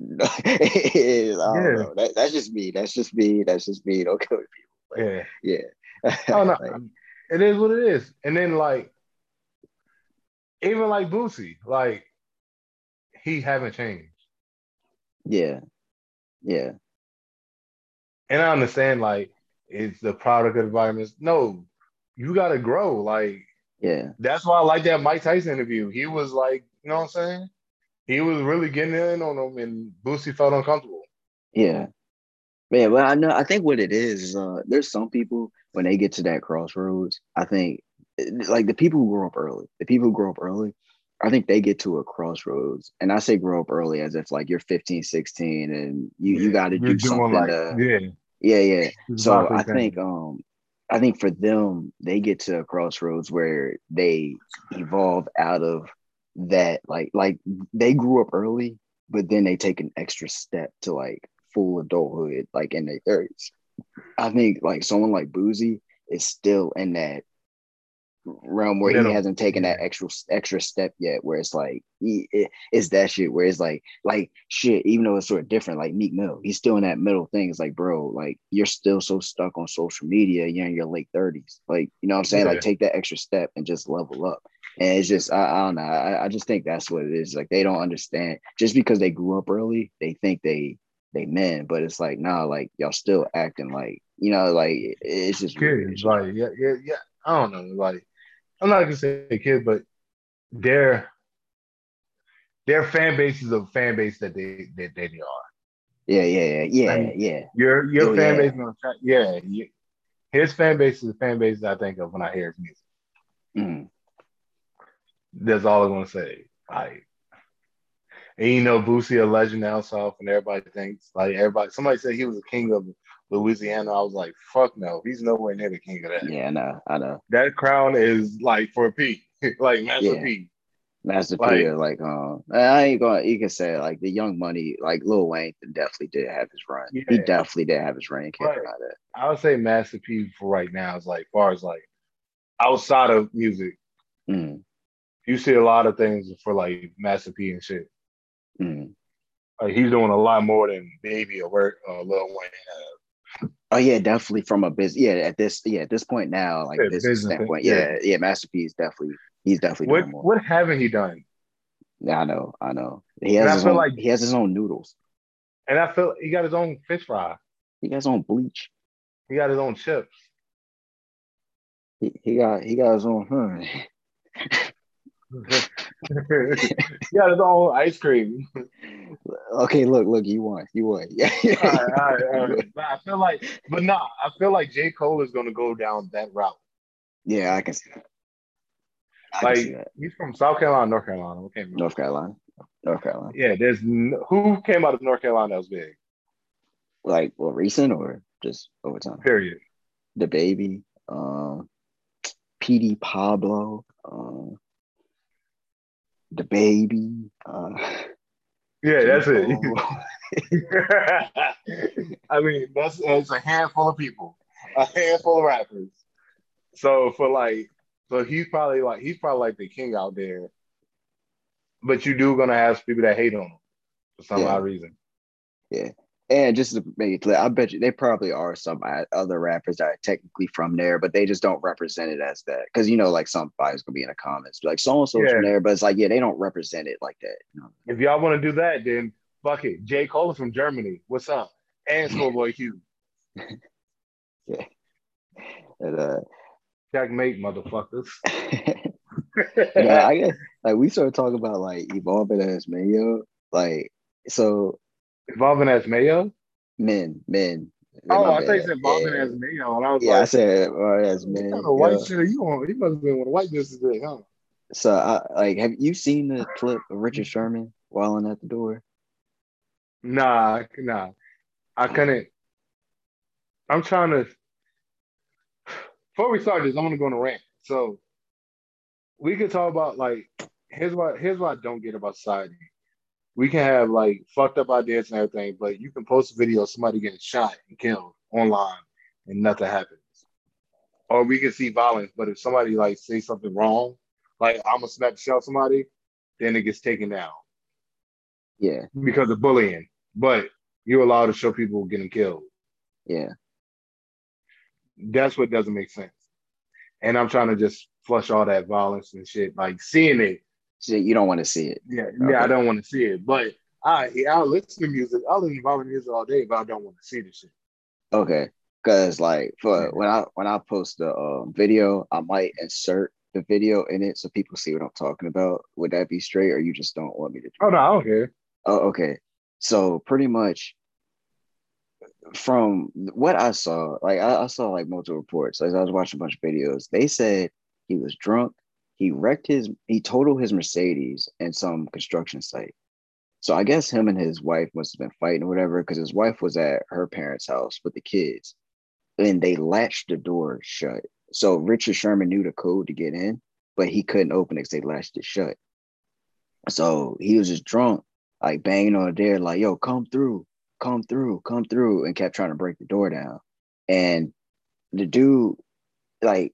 [LAUGHS] Don't Yeah. That, that's just me. That's just me. That's just me. Don't kill people. Yeah. Yeah. [LAUGHS] Oh no, Like, it is what it is. And then like, even like Boosie, like he haven't changed. yeah. Yeah. And I understand like it's the product of environments. No, you gotta grow. Like Yeah. that's why I like that Mike Tyson interview. He was like, you know what I'm saying? He was really getting in on him, and Boosie felt uncomfortable. Yeah. Yeah, but I know I think what it is is uh there's some people when they get to that crossroads, I think like the people who grow up early, the people who grow up early, I think they get to a crossroads. And I say grow up early as if like you're 15, 16 and you you got to do something like, to, yeah. yeah, yeah. it's So I think um I think for them they get to a crossroads where they evolve out of that like like they grew up early, but then they take an extra step to like full adulthood, like in their thirties. I think like someone like Boosie is still in that realm where Middle. he hasn't taken that extra extra step yet, where it's like he, it, it's that shit where it's like like shit, even though it's sort of different, like Meek Mill, he's still in that middle thing. It's like, bro, like you're still so stuck on social media, you're in your late 30s. Like, you know what I'm saying? Yeah. Like take that extra step and just level up. And it's just, I, I don't know. I, I just think that's what it is. Like they don't understand just because they grew up early, they think they they men, but it's like, nah, like y'all still acting like, you know, like it's just kids. Like, yeah, yeah, yeah. I don't know. Like, I'm not gonna say kid, but their their fan base is a fan base that they that they are. Yeah, yeah, yeah, yeah, Like, yeah. Your your Oh, fan yeah. base, is gonna try- yeah. You, his fan base is the fan base that I think of when I hear his music. Mm. That's all I'm gonna say. Like, and you know, Boosie a legend down south, and everybody thinks like everybody. Somebody said he was the king of Louisiana. I was like, fuck no, he's nowhere near the king of that. Yeah, I know, I know. That crown is like for P, [LAUGHS] like Master Yeah. P. Master Like- P, like, um, I ain't going. To you can say like the Young Money, like Lil Wayne, definitely did have his run. He definitely did have his reign. Can't deny that. I would say Master P for right now is like far as like outside of music. Mm, You see a lot of things for like Master P and shit. Mm. Like he's doing a lot more than Baby or Work uh, Lil Wayne have. Oh yeah, definitely from a business. Yeah, at this yeah at this point now, like Yeah, this business standpoint, yeah. yeah, yeah, Master P is definitely he's definitely What doing more. what haven't he done? Yeah, I know, I know. He has his own. like- he has his own noodles. And I feel he got his own fish fry. He got his own bleach. He got his own chips. He, he got he got his own. Huh. [LAUGHS] [LAUGHS] he got all ice cream. Okay, look, look, you won, you won. Yeah, [LAUGHS] all right, all right, all right. But I feel like, but nah, I feel like J. Cole is gonna go down that route. yeah, I can see that. I can see Like that. he's from South Carolina, North Carolina. Okay, North Carolina, North Carolina. yeah. There's n- who came out of North Carolina that was big. Like, well, recent or just over time? Period. DaBaby, um, Petey Pablo, um, DaBaby. Uh, Yeah, that's it. [LAUGHS] I mean, that's it's a handful of people, a handful of rappers. So for like, so he's probably like he's probably like the king out there. But you do gonna have people that hate on him for some Yeah. odd reason. And just to make it clear, I bet you they probably are some other rappers that are technically from there, but they just don't represent it as that. Because you know, like somebody's gonna be in the comments, like so and so Yeah. from there, but it's like, yeah, they don't represent it like that. You know? If y'all want to do that, then fuck it. J. Cole is from Germany. What's up? And [LAUGHS] Schoolboy Q. And, uh, Checkmate, motherfuckers. [LAUGHS] yeah, I guess like we started talking about like evolving as mayo, like so Evolving as Mayo? men, men. Oh, I you bad. said Evolving yeah. as Mayo. And I was Yeah, I said uh, as what men. kind of white shit are you on? He must have been of the white business did, huh? So, I, like, have you seen the clip of Richard Sherman wilding at the door? Nah, nah. I couldn't. I'm trying to. Before we start this, I'm gonna go on a rant. So we could talk about like here's what here's what I don't get about society. We can have like fucked up ideas and everything, but you can post a video of somebody getting shot and killed online and nothing happens. Or we can see violence, but if somebody like say something wrong, like I'm gonna smack the shit out somebody, then it gets taken down Yeah, because of bullying. But you're allowed to show people getting killed. yeah, That's what doesn't make sense. And I'm trying to just flush all that violence and shit. Like seeing it, so you don't want to see it. yeah, yeah, I don't want to see it. But I I'll listen to music. I'll listen to violent music all day, but I don't want to see the shit. Okay, because like for Yeah. when I when I post the um, video, I might insert the video in it so people see what I'm talking about. Would that be straight, or you just don't want me to? Oh no, I don't care. Oh, okay. So pretty much from what I saw, like I, I saw like multiple reports. As I was watching a bunch of videos, they said he was drunk. He wrecked his, he totaled his Mercedes in some construction site. So I guess him and his wife must have been fighting or whatever, because his wife was at her parents' house with the kids, and they latched the door shut. So Richard Sherman knew the code to get in, but he couldn't open it because they latched it shut. So he was just drunk like banging on the door, like, yo, come through, come through, come through, and kept trying to break the door down. And the dude, like,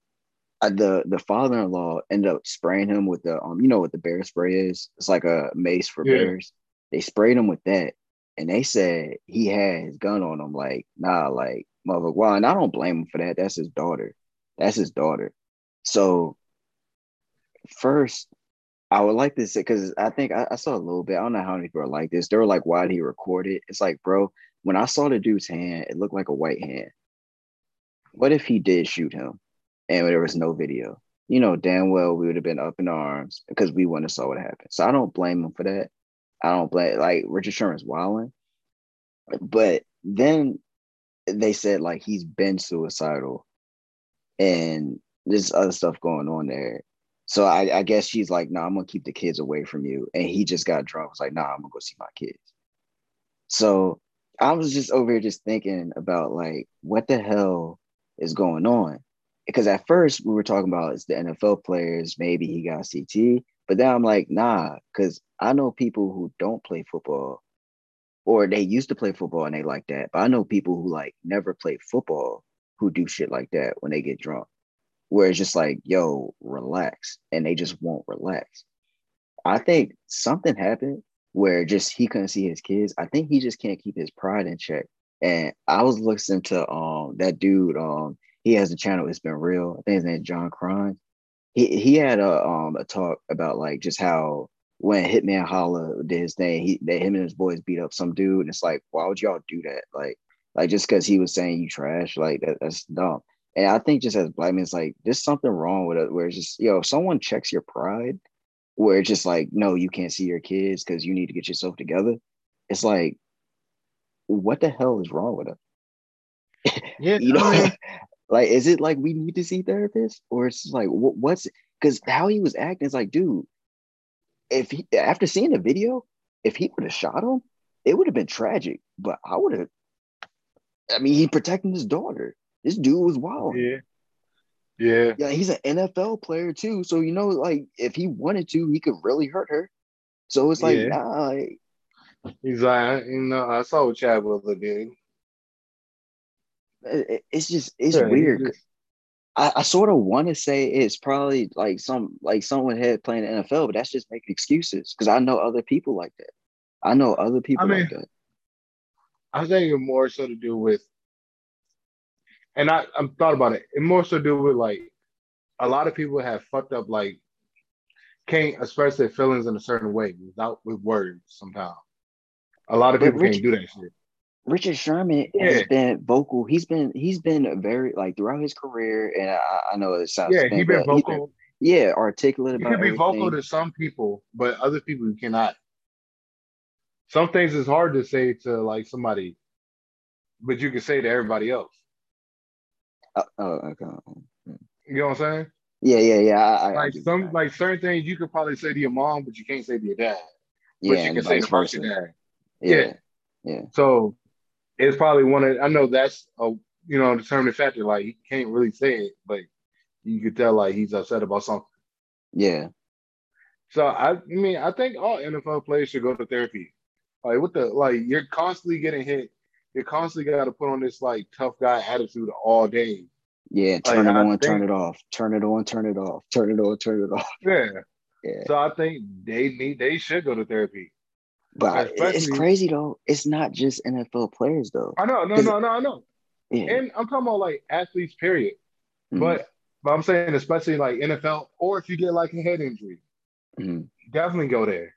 uh, the the father-in-law ended up spraying him with the um, you know what the bear spray is? It's like a mace for Yeah. bears. They sprayed him with that, and they said he had his gun on him. Like, nah, like, mother. Well, and I don't blame him for that. That's his daughter. That's his daughter. So first, I would like to say because I think I, I saw a little bit. I don't know how many people are like this. They were like, "Why did he record it?" It's like, bro, when I saw the dude's hand, it looked like a white hand. What if he did shoot him, and there was no video? You know, damn well we would have been up in arms because we wouldn't have saw what happened. So I don't blame him for that. I don't blame like Richard Sherman's wilding, but then they said like he's been suicidal, and there's other stuff going on there. So I, I guess she's like, no, nah, I'm gonna keep the kids away from you. And he just got drunk. Was like, nah, I'm gonna go see my kids. So I was just over here just thinking about like what the hell is going on. Because at first we were talking about it's the NFL players, maybe he got CT, but then I'm like, nah, because I know people who don't play football or they used to play football and they like that. But I know people who like never played football who do shit like that when they get drunk where it's just like, yo, relax. And they just won't relax. I think something happened where just he couldn't see his kids. I think he just can't keep his pride in check And I was listening to um that dude. Um, he has a channel. It's been real. I think his name is John Crine. He he had a um a talk about like just how when Hitman Holla did his thing, he that him and his boys beat up some dude, and it's like, why would y'all do that? Like, like just because he was saying you trash, like that, that's dumb. And I think just as black men, it's like there's something wrong with it where it's just, yo, if someone checks your pride, where it's just like, no, you can't see your kids because you need to get yourself together. It's like, what the hell is wrong with it? [LAUGHS] Yeah, you know, I mean, like, is it like we need to see therapists, or it's like, what, what's because how he was acting is like, dude, if he after seeing the video, if he would have shot him, it would have been tragic. But I would have. I mean, he protecting his daughter. This dude was wild. yeah, yeah, Yeah, he's an NFL player too. So you know, like if he wanted to, he could really hurt her. So it's like, Yeah. nah, He's like, you know, I saw what Chad Chadwell did. It- it- it's just it's weird. I, I sort of want to say it's probably like some like someone had playing the NFL, but that's just making excuses because I know other people like that. I know other people like mean, that. I think it more so to do with, and I I'm thought about it. It more so to do with like a lot of people have fucked up like can't express their feelings in a certain way without with words sometimes. A lot of people Rich- can't do that shit. Richard Sherman has been vocal. He's been he's been very like throughout his career, and I, I know it sounds Yeah, he's been but he's vocal. yeah, articulate He can be vocal to some people, but other people you cannot. Some things is hard to say to like somebody, but you can say to everybody else. Uh, oh, okay. You know what I'm saying? Yeah, yeah, yeah. I, I, I Like some that. like certain things you could probably say to your mom, but you can't say to your dad. yeah, but you can say to your dad. Yeah, Yeah. So it's probably one of I know that's a you know determining factor. Like he can't really say it, but you could tell like he's upset about something. yeah, So I, I mean I think all NFL players should go to therapy. Like what the like you're constantly getting hit. You're constantly got to put on this like tough guy attitude all day. yeah. Turn Like, it on, turn it off. Turn it on, turn it off. Turn it on, turn it off. Yeah. Yeah. So I think they need they should go to therapy. But it's crazy though. It's not just NFL players though. I know, no, no, no, I know. Yeah. And I'm talking about like athletes, period. Mhm, But but I'm saying especially like NFL, or if you get like a head injury, mhm. definitely go there.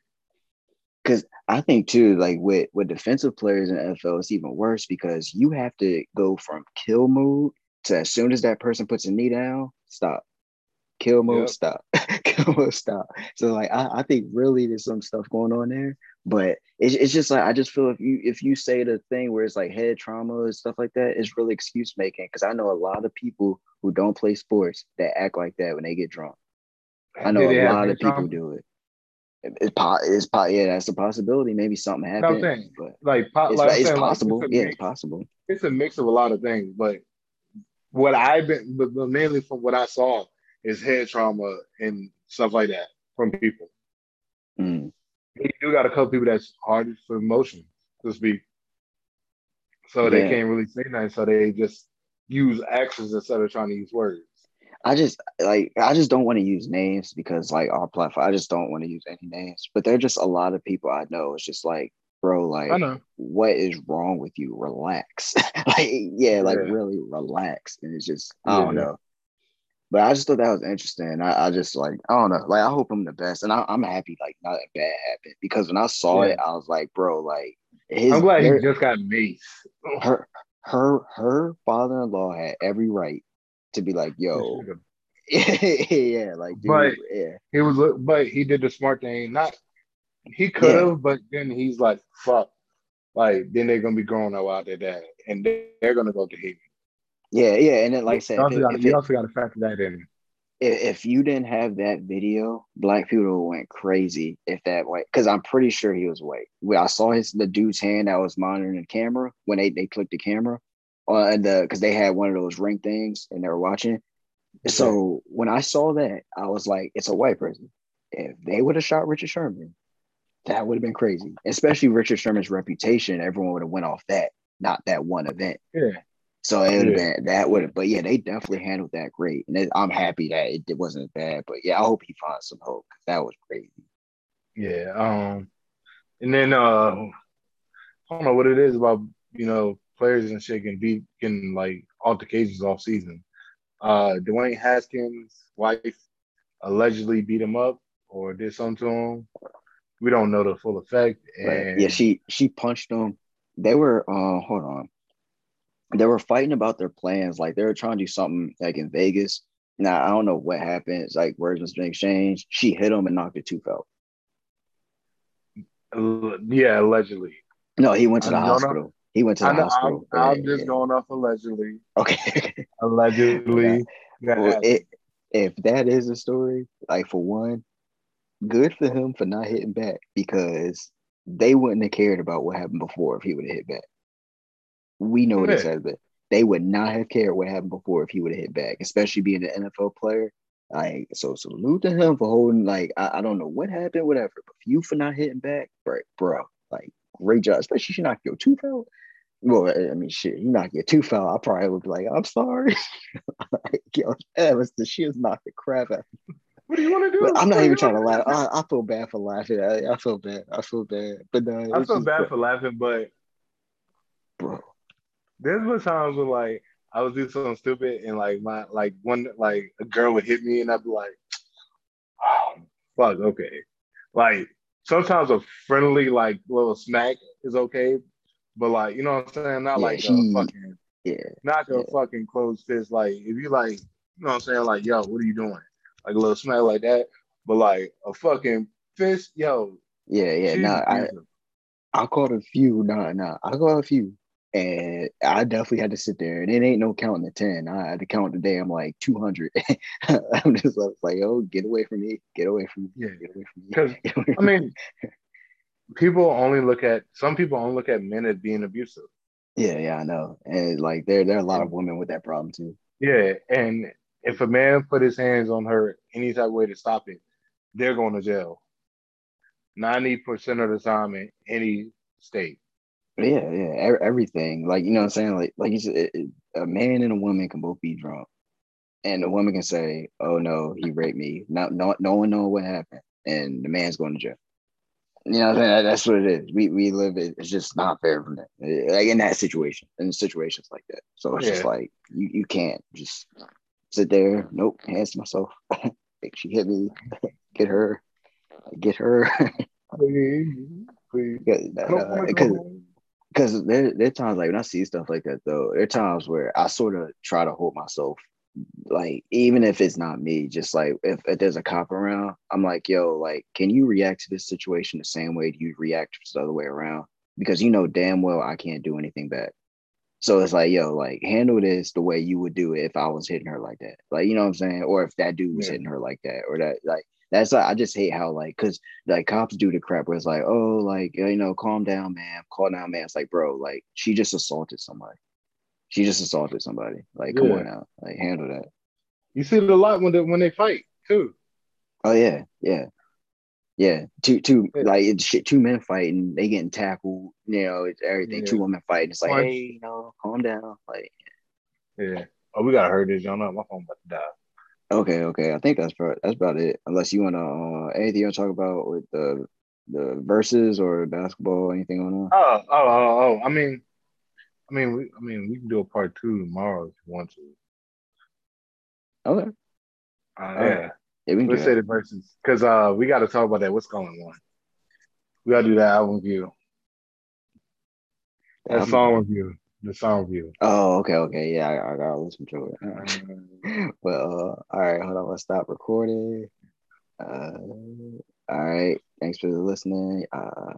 Because I think too, like with with defensive players in NFL, it's even worse because you have to go from kill mode to as soon as that person puts a knee down, stop. Kill mode, Yep. stop. [LAUGHS] kill mode, stop. So like I, I think really there's some stuff going on there. But it's, it's just like I just feel if you if you say the thing where it's like head trauma and stuff like that, it's really excuse making. Because I know a lot of people who don't play sports that act like that when they get drunk. I know a lot of people trauma? do it. It- It's, po- it's po- yeah, that's a possibility. Maybe something happened, saying. but Like, po- it's, like it's saying, like, possible. it's yeah, mix- it's possible. it's a mix of a lot of things. But what I've been, but but mainly from what I saw, is head trauma and stuff like that from people. Mm. You do got a couple people that's hard for emotion to speak, so they can't really say that. So they just use actions instead of trying to use words. I just like I just don't want to use names because like our platform, I just don't want to use any names. But there are just a lot of people I know. It's just like, bro, like what is wrong with you? Relax. [LAUGHS] like, yeah, like Yeah. really relax. And it's just, I don't Yeah. know. But I just thought that was interesting. I, I just like, I don't know. Like, I hope I'm the best. And I, I'm happy, like, nothing bad happened. Because when I saw Yeah. it, I was like, bro, like, his, I'm glad he just got mace. her, her, her father in law had every right to be like, yo, [LAUGHS] yeah, like, dude, But- yeah. He was, but he did the smart thing. Not he could have, but then he's like, "Fuck!" Like then they're gonna be growing up out there, dad, and they- they're gonna go to him. Yeah, yeah. And then, like I said, You if, also gotta- if you it- also got to factor that in. if, if you didn't have that video, black people went crazy if that white because I'm pretty sure he was white. I saw his the dude's hand that was monitoring the camera when they, they clicked the camera uh and the because they had one of those ring things and they were watching. So when I saw that, I was like, it's a white person. If they would have shot Richard Sherman, that would have been crazy. Especially Richard Sherman's reputation, everyone would have went off that, not that one event. Yeah, So it would have Yeah. been that would have, but yeah, they definitely handled that great, and it, I'm happy that it, it wasn't bad. But yeah, I hope he finds some hope 'cause that was crazy. yeah. Um, and then uh, I don't know what it is about you know players and shit can be can like altercations off season. Uh, Dwayne Haskins' wife allegedly beat him up or did something to him. We don't know the full effect. And yeah, she she punched him. They were uh hold on. They were fighting about their plans. Like they were trying to do something like in Vegas. Now I don't know what happened. It's like words was being exchanged. She hit him and knocked a tooth out. Yeah, allegedly. No, he went to the hospital. He went to the know, hospital. I'm, I'm Yeah, just yeah. going off allegedly. Okay. [LAUGHS] Allegedly. That Well, it, if that is a story, like for one, good for him for not hitting back because they wouldn't have cared about what happened before if he would have hit back. We know this Yeah. been. They would not have cared what happened before if he would have hit back, especially being an NFL player. Like, so salute to him for holding, like, I, I don't know what happened, whatever, but you for not hitting back, bro, bro like, great job, especially if you knock your tooth out. Well, I mean, shit, you knock your tooth out, I probably would be like, I'm sorry. [LAUGHS] like, yo, was the she was knocking the crap out. what do you want to do? But I'm not even trying to laugh. I, I feel bad for laughing. I, I feel bad. I feel bad. But no, I feel just, bad for laughing, but bro. There's been times when like I was doing something stupid and like my like one like a girl would hit me and I'd be like, oh fuck, okay. Like sometimes a friendly like little smack is okay, but like you know what I'm saying? Not Yeah, like a fucking Yeah, not a yeah. fucking closed fist. Like if you like, you know what I'm saying? Like yo, what are you doing? Like a little smack like that, but like a fucking fist, yo. yeah, yeah. No, I. I caught a few. Nah, nah. I caught a few, and I definitely had to sit there. And it ain't no counting to ten. I had to count the day. I'm like two hundred. [LAUGHS] I'm just like, oh, get away from me. Get away from me. Yeah. Get away from me. 'Cause, Get away I mean, [LAUGHS] people only look at some people only look at men as being abusive. Yeah, yeah, I know. And like there, there are a lot of women with that problem too. Yeah, and if a man put his hands on her any type of way to stop it, they're going to jail. Ninety percent of the time in any state. Yeah, yeah, everything. Like you know what I'm saying. Like like you said, a man and a woman can both be drunk, and the woman can say, "Oh no, he raped me." Not not no one know what happened, and the man's going to jail. You know what I'm saying? That's what it is. We we live it. It's just not fair from that. Eh, Like in that situation, in situations like that. So it's just like you you can't just sit there. Nope, hands to myself. [LAUGHS] She hit me. [LAUGHS] Get her. Get her. [LAUGHS] Please, please. Because because there there are times like when I see stuff like that though, there are times where I sort of try to hold myself, like even if it's not me, just like if, if there's a cop around, I'm like, yo, like, can you react to this situation the same way you react to the other way around? Because you know damn well I can't do anything back. So it's like, yo, like handle this the way you would do it if I was hitting her like that. Like, you know what I'm saying? Or if that dude was Yeah. hitting her like that, or that like that's like I just hate how like because like cops do the crap where it's like, oh, like you know, calm down, man, calm down, man. It's like, bro, like she just assaulted somebody. She just assaulted somebody. Like, come Yeah. on now, like handle that. You see it a lot when they when they fight too. Oh yeah, yeah, yeah. Two, two, Yeah. like it's shit. Two men fighting, they getting tackled. You know, it's everything. Yeah. Two women fighting. It's like, Punch. hey, you know, calm down. Like, Yeah. Oh, we gotta hurry this, y'all. know My phone about to die. Okay, okay. I think that's about that's about it. Unless you wanna uh, anything you wanna talk about with the the verses or basketball, anything on that? Oh, oh, oh, oh. I mean, I mean, we, I mean, we can do a part two tomorrow if you want to. Okay, Uh, yeah. right. yeah, we Let's say the verses because uh, we got to talk about that. What's going on? We got to do that album review, that Album song review, the song review. Oh, okay, okay. Yeah, I, I gotta listen to it. Uh, [LAUGHS] well, uh, all right, hold on. Let's stop recording. Uh, all right. Thanks for listening. Uh,